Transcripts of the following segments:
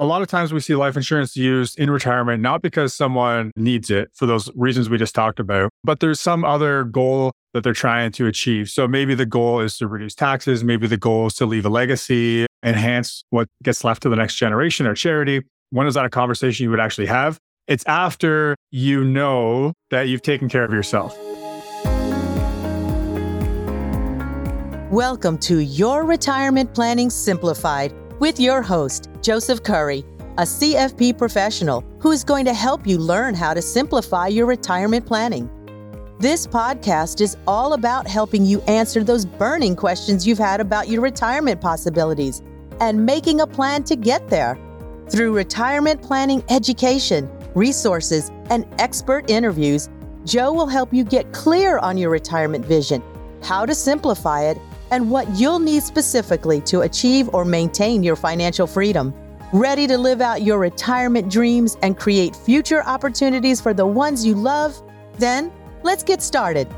a lot of times we see life insurance used in retirement, not because someone needs it for those reasons we just talked about, but there's some other goal that they're trying to achieve. So maybe the goal is to reduce taxes. Maybe the goal is to leave a legacy, enhance what gets left to the next generation or charity. When is that a conversation you would actually have? It's after you know that you've taken care of yourself. Welcome to Your Retirement Planning Simplified with your host, Joseph Curry, a CFP professional who is going to help you learn how to simplify your retirement planning. This podcast is all about helping you answer those burning questions you've had about your retirement possibilities and making a plan to get there. Through retirement planning education, resources, and expert interviews, Joe will help you get clear on your retirement vision, how to simplify it, and what you'll need specifically to achieve or maintain your financial freedom. Ready to live out your retirement dreams and create future opportunities for the ones you love? Then let's get started.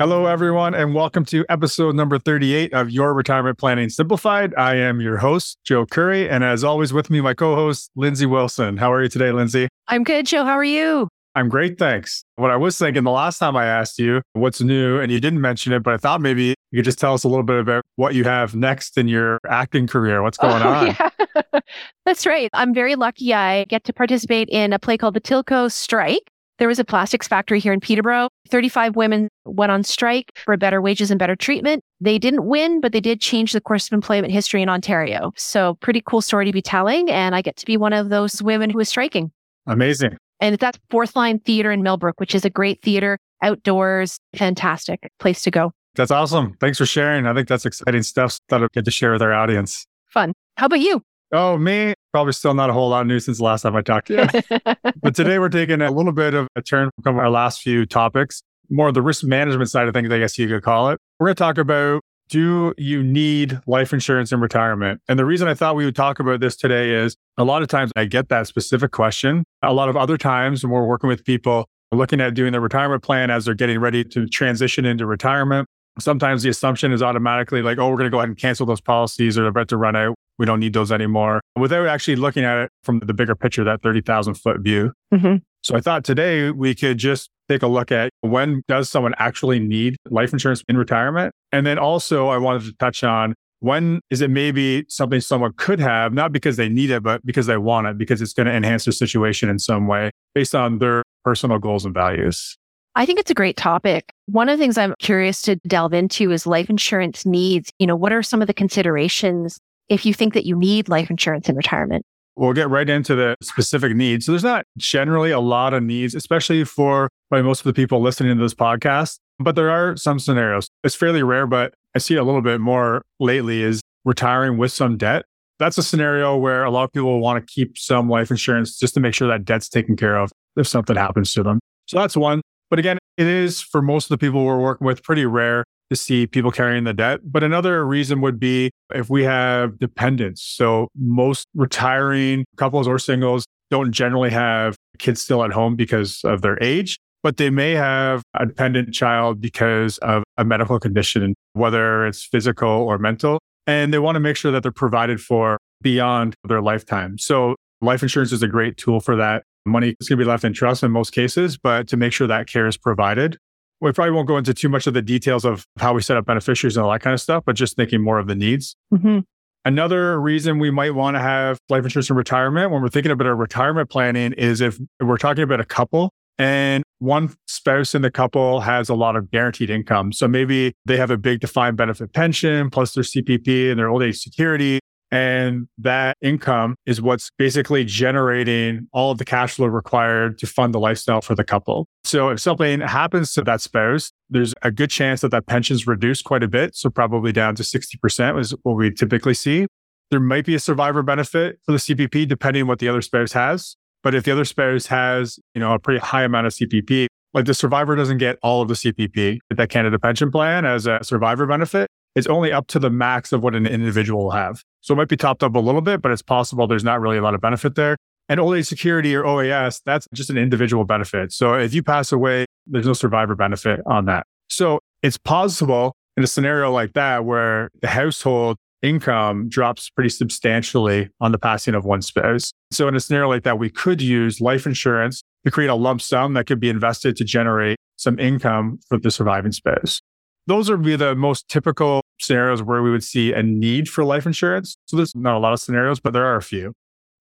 Hello, everyone, and welcome to episode number 38 of Your Retirement Planning Simplified. I am your host, Joe Curry, and as always, with me, my co host, Lindsay Wilson. How are you today, Lindsay? I'm good, Joe. How are you? I'm great, thanks. What I was thinking the last time I asked you what's new, and you didn't mention it, but I thought maybe you could just tell us a little bit about what you have next in your acting career. What's oh, going oh, on? Yeah. That's right. I'm very lucky. I get to participate in a play called The Tilco Strike. There was a plastics factory here in Peterborough. 35 women went on strike for better wages and better treatment. They didn't win, but they did change the course of employment history in Ontario. So, pretty cool story to be telling. And I get to be one of those women who is striking. Amazing. And that's Fourth Line Theater in Millbrook, which is a great theater, outdoors, fantastic place to go. That's awesome. Thanks for sharing. I think that's exciting stuff that I'll get to share with our audience. Fun. How about you? Oh, me? Probably still not a whole lot of news since the last time I talked to you. but today we're taking a little bit of a turn from our last few topics, more of the risk management side of things, I guess you could call it. We're going to talk about do you need life insurance in retirement? And the reason I thought we would talk about this today is a lot of times I get that specific question. A lot of other times when we're working with people looking at doing their retirement plan as they're getting ready to transition into retirement, sometimes the assumption is automatically like, oh, we're going to go ahead and cancel those policies or they're about to run out. We don't need those anymore without actually looking at it from the bigger picture, that 30,000 foot view. Mm-hmm. So I thought today we could just take a look at when does someone actually need life insurance in retirement? And then also I wanted to touch on when is it maybe something someone could have, not because they need it, but because they want it, because it's going to enhance their situation in some way based on their personal goals and values? I think it's a great topic. One of the things I'm curious to delve into is life insurance needs. You know, what are some of the considerations if you think that you need life insurance in retirement? We'll get right into the specific needs. So there's not generally a lot of needs, especially for by most of the people listening to this podcast, but there are some scenarios. It's fairly rare, but I see a little bit more lately is retiring with some debt. That's a scenario where a lot of people want to keep some life insurance just to make sure that debt's taken care of if something happens to them. So that's one. But again, it is for most of the people we're working with pretty rare to see people carrying the debt. But another reason would be if we have dependents. So most retiring couples or singles don't generally have kids still at home because of their age, but they may have a dependent child because of a medical condition, whether it's physical or mental. And they want to make sure that they're provided for beyond their lifetime. So life insurance is a great tool for that. Money is going to be left in trust in most cases, but to make sure that care is provided we probably won't go into too much of the details of how we set up beneficiaries and all that kind of stuff, but just thinking more of the needs. Mm-hmm. Another reason we might want to have life insurance in retirement when we're thinking about our retirement planning is if we're talking about a couple and one spouse in the couple has a lot of guaranteed income. So maybe they have a big defined benefit pension plus their CPP and their old age security. And that income is what's basically generating all of the cash flow required to fund the lifestyle for the couple. So if something happens to that spouse, there's a good chance that that pension's reduced quite a bit. So probably down to 60% is what we typically see. There might be a survivor benefit for the CPP depending on what the other spouse has. But if the other spouse has, you know, a pretty high amount of CPP, like the survivor doesn't get all of the CPP that Canada pension plan as a survivor benefit it's only up to the max of what an individual will have. So it might be topped up a little bit, but it's possible there's not really a lot of benefit there. And age security or OAS, that's just an individual benefit. So if you pass away, there's no survivor benefit on that. So it's possible in a scenario like that where the household income drops pretty substantially on the passing of one spouse. So in a scenario like that, we could use life insurance to create a lump sum that could be invested to generate some income for the surviving spouse. Those would be the most typical scenarios where we would see a need for life insurance. So there's not a lot of scenarios, but there are a few.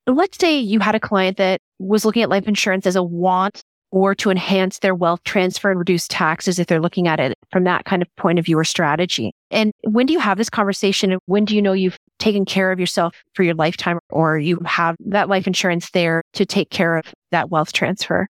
Let's say you had a client that was looking at life insurance as a want or to enhance their wealth transfer and reduce taxes if they're looking at it from that kind of point of view or strategy. And when do you have this conversation? And when do you know you've taken care of yourself for your lifetime or you have that life insurance there to take care of that wealth transfer?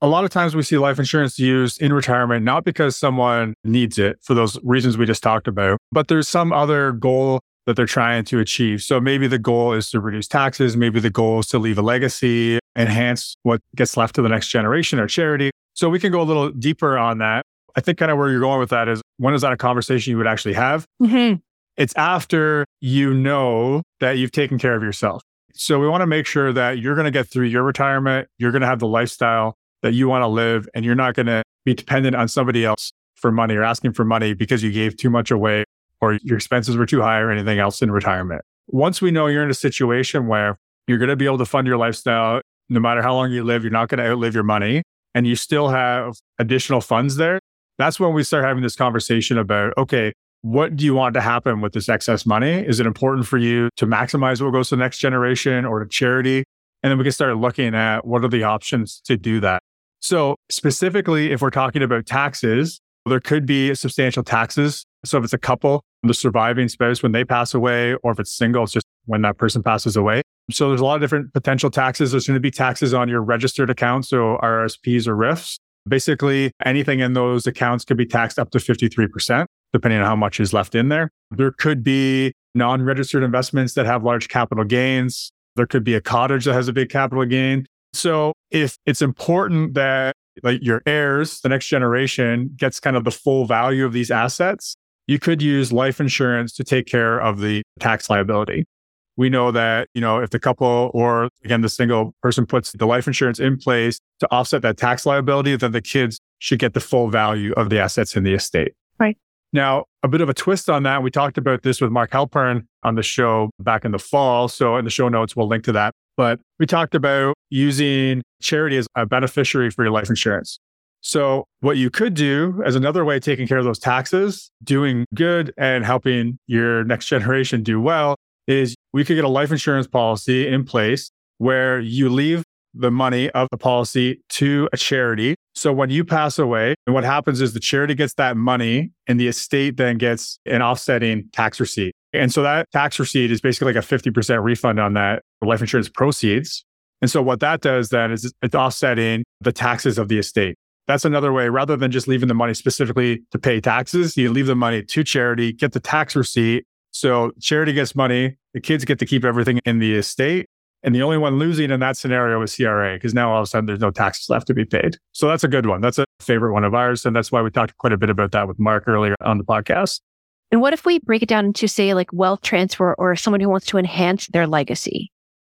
A lot of times we see life insurance used in retirement, not because someone needs it for those reasons we just talked about, but there's some other goal that they're trying to achieve. So maybe the goal is to reduce taxes. Maybe the goal is to leave a legacy, enhance what gets left to the next generation or charity. So we can go a little deeper on that. I think kind of where you're going with that is when is that a conversation you would actually have? Mm-hmm. It's after you know that you've taken care of yourself. So we want to make sure that you're going to get through your retirement. You're going to have the lifestyle that you want to live and you're not going to be dependent on somebody else for money or asking for money because you gave too much away or your expenses were too high or anything else in retirement. Once we know you're in a situation where you're going to be able to fund your lifestyle, no matter how long you live, you're not going to outlive your money and you still have additional funds there. That's when we start having this conversation about, okay, what do you want to happen with this excess money? Is it important for you to maximize what goes to the next generation or to charity? And then we can start looking at what are the options to do that. So specifically, if we're talking about taxes, there could be substantial taxes. So if it's a couple, the surviving spouse when they pass away, or if it's single, it's just when that person passes away. So there's a lot of different potential taxes. There's going to be taxes on your registered accounts, so RSPs or RIFs. Basically, anything in those accounts could be taxed up to 53%, depending on how much is left in there. There could be non registered investments that have large capital gains. There could be a cottage that has a big capital gain. So if it's important that like your heirs, the next generation gets kind of the full value of these assets, you could use life insurance to take care of the tax liability. We know that, you know, if the couple or again, the single person puts the life insurance in place to offset that tax liability, then the kids should get the full value of the assets in the estate. Right. Now, a bit of a twist on that. We talked about this with Mark Halpern on the show back in the fall. So in the show notes, we'll link to that. But we talked about using charity as a beneficiary for your life insurance. So what you could do as another way of taking care of those taxes, doing good and helping your next generation do well is we could get a life insurance policy in place where you leave the money of the policy to a charity. So when you pass away, and what happens is the charity gets that money and the estate then gets an offsetting tax receipt. And so that tax receipt is basically like a 50% refund on that life insurance proceeds. And so what that does then is it's offsetting the taxes of the estate. That's another way, rather than just leaving the money specifically to pay taxes, you leave the money to charity, get the tax receipt. So charity gets money, the kids get to keep everything in the estate. And the only one losing in that scenario is CRA because now all of a sudden there's no taxes left to be paid. So that's a good one. That's a favorite one of ours. And that's why we talked quite a bit about that with Mark earlier on the podcast. And what if we break it down into, say, like wealth transfer or someone who wants to enhance their legacy?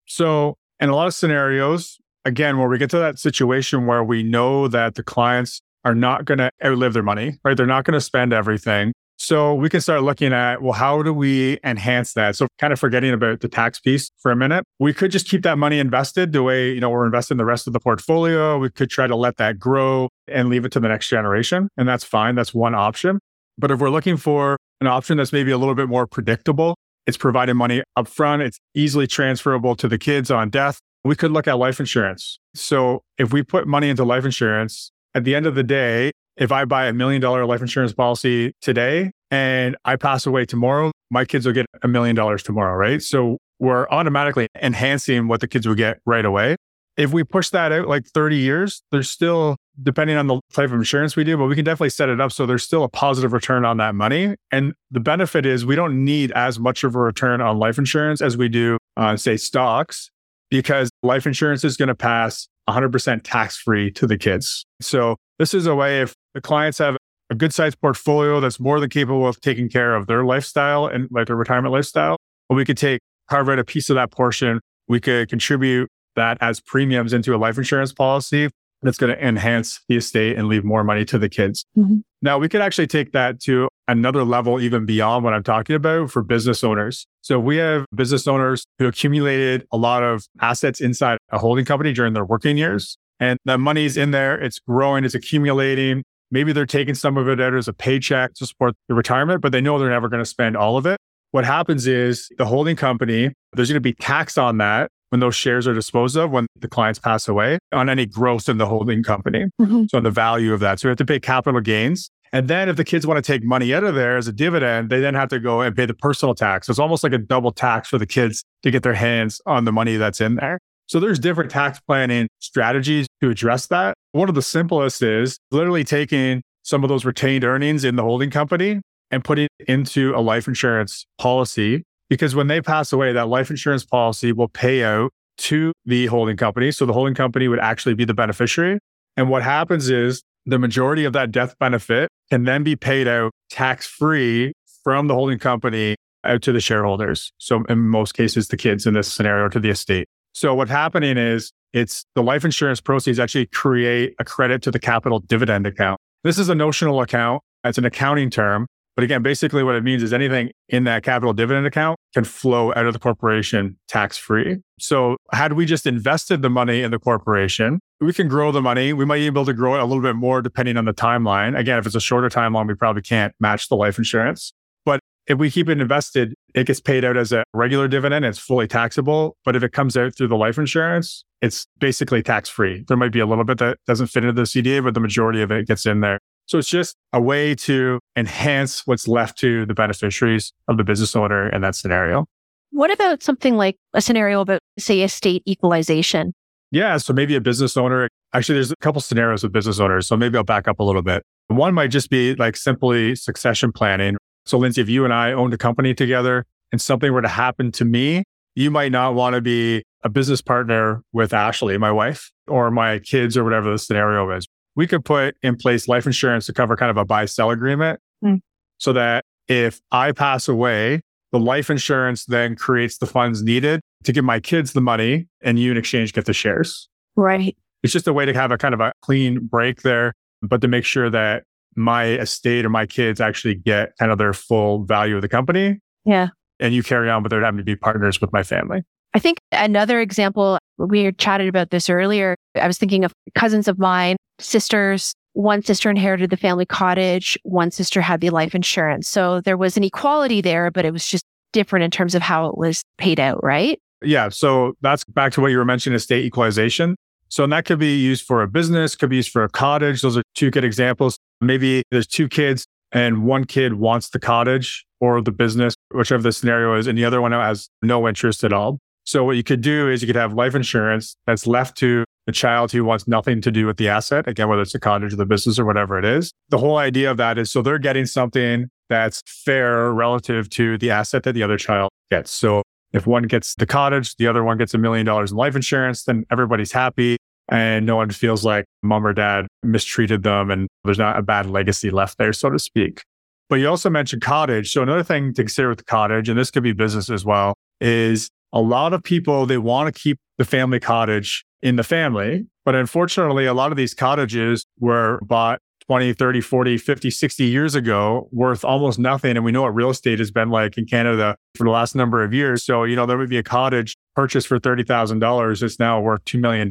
So, in a lot of scenarios, again, where we get to that situation where we know that the clients are not going to outlive their money, right? They're not going to spend everything. So we can start looking at, well, how do we enhance that? So kind of forgetting about the tax piece for a minute, we could just keep that money invested the way, you know, we're investing the rest of the portfolio. We could try to let that grow and leave it to the next generation. And that's fine. That's one option. But if we're looking for an option that's maybe a little bit more predictable, it's providing money upfront, it's easily transferable to the kids on death. We could look at life insurance. So if we put money into life insurance, at the end of the day, if I buy a million dollar life insurance policy today and I pass away tomorrow, my kids will get a million dollars tomorrow, right? So we're automatically enhancing what the kids would get right away. If we push that out like 30 years, there's still, depending on the type of insurance we do, but we can definitely set it up so there's still a positive return on that money. And the benefit is we don't need as much of a return on life insurance as we do on, say, stocks, because life insurance is going to pass 100% tax free to the kids. So this is a way if the clients have a good sized portfolio that's more than capable of taking care of their lifestyle and like their retirement lifestyle, well, we could take, carve out a piece of that portion. We could contribute that as premiums into a life insurance policy. that's going to enhance the estate and leave more money to the kids. Mm-hmm. Now, we could actually take that to another level, even beyond what I'm talking about for business owners. So we have business owners who accumulated a lot of assets inside a holding company during their working years. And the money's in there, it's growing, it's accumulating. Maybe they're taking some of it out as a paycheck to support the retirement, but they know they're never going to spend all of it. What happens is the holding company, there's going to be tax on that when those shares are disposed of, when the clients pass away, on any growth in the holding company. Mm-hmm. So on the value of that. So we have to pay capital gains. And then if the kids want to take money out of there as a dividend, they then have to go and pay the personal tax. So It's almost like a double tax for the kids to get their hands on the money that's in there. So there's different tax planning strategies to address that. One of the simplest is literally taking some of those retained earnings in the holding company and putting it into a life insurance policy because when they pass away, that life insurance policy will pay out to the holding company. So the holding company would actually be the beneficiary. And what happens is the majority of that death benefit can then be paid out tax free from the holding company out to the shareholders. So in most cases, the kids in this scenario to the estate. So what's happening is it's the life insurance proceeds actually create a credit to the capital dividend account. This is a notional account. It's an accounting term. But again, basically what it means is anything in that capital dividend account can flow out of the corporation tax free. So had we just invested the money in the corporation, we can grow the money. We might even be able to grow it a little bit more depending on the timeline. Again, if it's a shorter timeline, we probably can't match the life insurance. But if we keep it invested, it gets paid out as a regular dividend. It's fully taxable. But if it comes out through the life insurance, it's basically tax free. There might be a little bit that doesn't fit into the CDA, but the majority of it gets in there. So it's just a way to enhance what's left to the beneficiaries of the business owner in that scenario. What about something like a scenario about, say, estate equalization? Yeah. So maybe a business owner, actually, there's a couple scenarios with business owners. So maybe I'll back up a little bit. One might just be like simply succession planning. So, Lindsay, if you and I owned a company together and something were to happen to me, you might not want to be a business partner with Ashley, my wife, or my kids, or whatever the scenario is we could put in place life insurance to cover kind of a buy sell agreement mm. so that if I pass away, the life insurance then creates the funds needed to give my kids the money and you in exchange get the shares. Right. It's just a way to have a kind of a clean break there, but to make sure that my estate or my kids actually get kind of their full value of the company. Yeah. And you carry on without having to be partners with my family. I think another example, we chatted about this earlier. I was thinking of cousins of mine sisters. One sister inherited the family cottage. One sister had the life insurance. So there was an equality there, but it was just different in terms of how it was paid out, right? Yeah. So that's back to what you were mentioning estate equalization. So that could be used for a business, could be used for a cottage. Those are two good examples. Maybe there's two kids and one kid wants the cottage or the business, whichever the scenario is, and the other one has no interest at all. So what you could do is you could have life insurance that's left to the child who wants nothing to do with the asset, again, whether it's a cottage or the business or whatever it is. The whole idea of that is so they're getting something that's fair relative to the asset that the other child gets. So if one gets the cottage, the other one gets a million dollars in life insurance, then everybody's happy and no one feels like mom or dad mistreated them and there's not a bad legacy left there, so to speak. But you also mentioned cottage. So another thing to consider with the cottage, and this could be business as well, is a lot of people, they want to keep the family cottage in the family. But unfortunately, a lot of these cottages were bought 20, 30, 40, 50, 60 years ago worth almost nothing. And we know what real estate has been like in Canada for the last number of years. So, you know, there would be a cottage purchased for $30,000. It's now worth $2 million.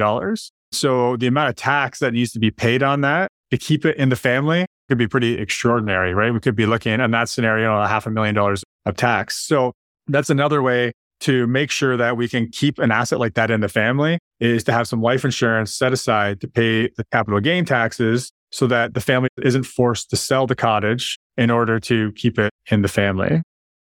So the amount of tax that needs to be paid on that to keep it in the family could be pretty extraordinary, right? We could be looking in that scenario, a half a million dollars of tax. So that's another way to make sure that we can keep an asset like that in the family is to have some life insurance set aside to pay the capital gain taxes so that the family isn't forced to sell the cottage in order to keep it in the family.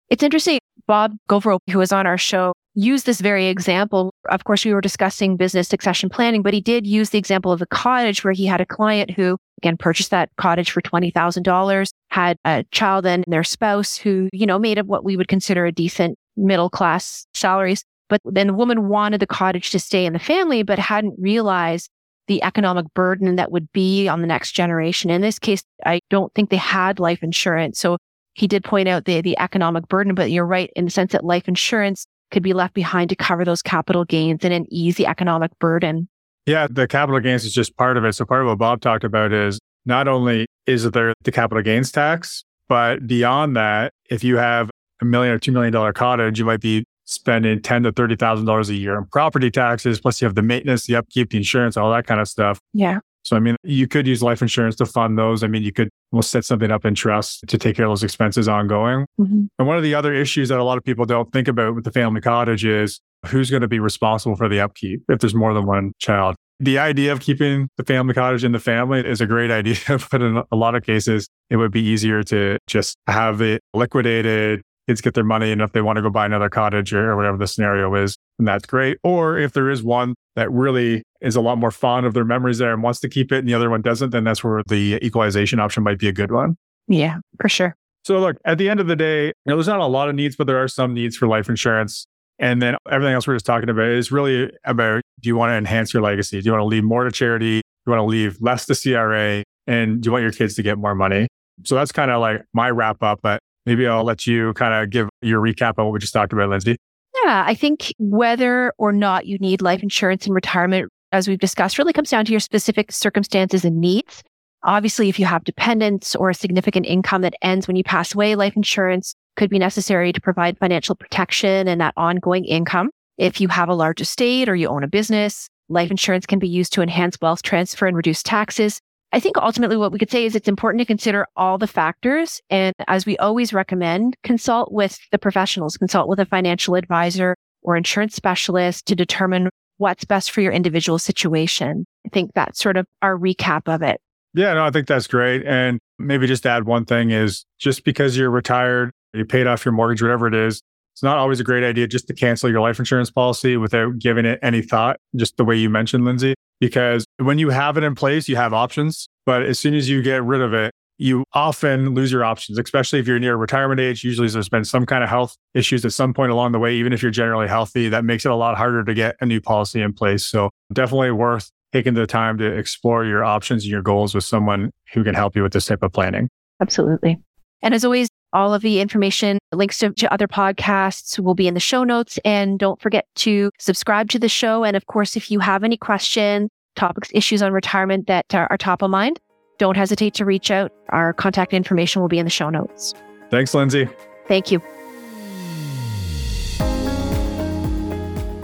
It's interesting. Bob Govro, who was on our show, used this very example. Of course, we were discussing business succession planning, but he did use the example of a cottage where he had a client who, again, purchased that cottage for $20,000, had a child and their spouse who, you know, made up what we would consider a decent middle class salaries. But then the woman wanted the cottage to stay in the family, but hadn't realized the economic burden that would be on the next generation. In this case, I don't think they had life insurance. So he did point out the, the economic burden, but you're right in the sense that life insurance could be left behind to cover those capital gains and an easy economic burden. Yeah, the capital gains is just part of it. So part of what Bob talked about is not only is there the capital gains tax, but beyond that, if you have a million or two million dollar cottage, you might be spending ten to thirty thousand dollars a year on property taxes. Plus, you have the maintenance, the upkeep, the insurance, all that kind of stuff. Yeah. So, I mean, you could use life insurance to fund those. I mean, you could almost set something up in trust to take care of those expenses ongoing. Mm-hmm. And one of the other issues that a lot of people don't think about with the family cottage is who's going to be responsible for the upkeep if there's more than one child. The idea of keeping the family cottage in the family is a great idea, but in a lot of cases, it would be easier to just have it liquidated, kids get their money and if they want to go buy another cottage or whatever the scenario is, and that's great. Or if there is one that really is a lot more fond of their memories there and wants to keep it and the other one doesn't, then that's where the equalization option might be a good one. Yeah, for sure. So look, at the end of the day, you know, there's not a lot of needs, but there are some needs for life insurance. And then everything else we're just talking about is really about do you want to enhance your legacy? Do you want to leave more to charity? Do you want to leave less to CRA? And do you want your kids to get more money? So that's kind of like my wrap up. But maybe I'll let you kind of give your recap on what we just talked about, Lindsay. Yeah, I think whether or not you need life insurance in retirement, as we've discussed, really comes down to your specific circumstances and needs. Obviously, if you have dependents or a significant income that ends when you pass away, life insurance could be necessary to provide financial protection and that ongoing income. If you have a large estate or you own a business, life insurance can be used to enhance wealth transfer and reduce taxes. I think ultimately what we could say is it's important to consider all the factors. And as we always recommend, consult with the professionals, consult with a financial advisor or insurance specialist to determine what's best for your individual situation. I think that's sort of our recap of it. Yeah, no, I think that's great. And maybe just add one thing is just because you're retired, you paid off your mortgage, whatever it is, it's not always a great idea just to cancel your life insurance policy without giving it any thought, just the way you mentioned, Lindsay because when you have it in place, you have options. But as soon as you get rid of it, you often lose your options, especially if you're near retirement age. Usually there's been some kind of health issues at some point along the way, even if you're generally healthy, that makes it a lot harder to get a new policy in place. So definitely worth taking the time to explore your options and your goals with someone who can help you with this type of planning. Absolutely. And as always, all of the information, links to, to, other podcasts will be in the show notes. And don't forget to subscribe to the show. And of course, if you have any questions, topics, issues on retirement that are, are top of mind, don't hesitate to reach out. Our contact information will be in the show notes. Thanks, Lindsay. Thank you.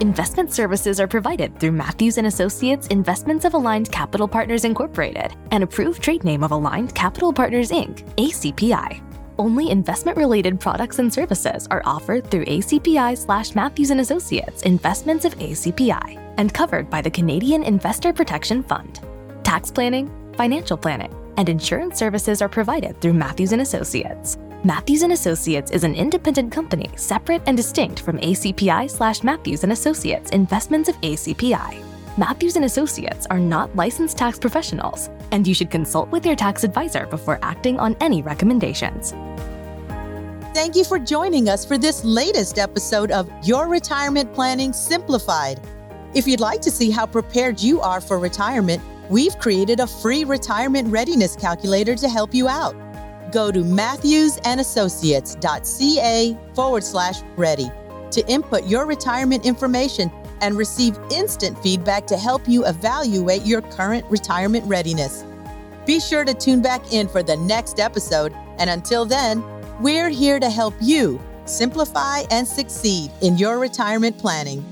Investment services are provided through Matthews and Associates Investments of Aligned Capital Partners Incorporated, an approved trade name of Aligned Capital Partners Inc., ACPI. Only investment-related products and services are offered through ACPI slash Matthews Associates Investments of ACPI and covered by the Canadian Investor Protection Fund. Tax planning, financial planning, and insurance services are provided through Matthews Associates. Matthews Associates is an independent company separate and distinct from ACPI slash Matthews Associates Investments of ACPI. Matthews Associates are not licensed tax professionals, and you should consult with your tax advisor before acting on any recommendations. Thank you for joining us for this latest episode of Your Retirement Planning Simplified. If you'd like to see how prepared you are for retirement, we've created a free retirement readiness calculator to help you out. Go to matthewsandassociates.ca forward slash ready to input your retirement information and receive instant feedback to help you evaluate your current retirement readiness. Be sure to tune back in for the next episode, and until then, we're here to help you simplify and succeed in your retirement planning.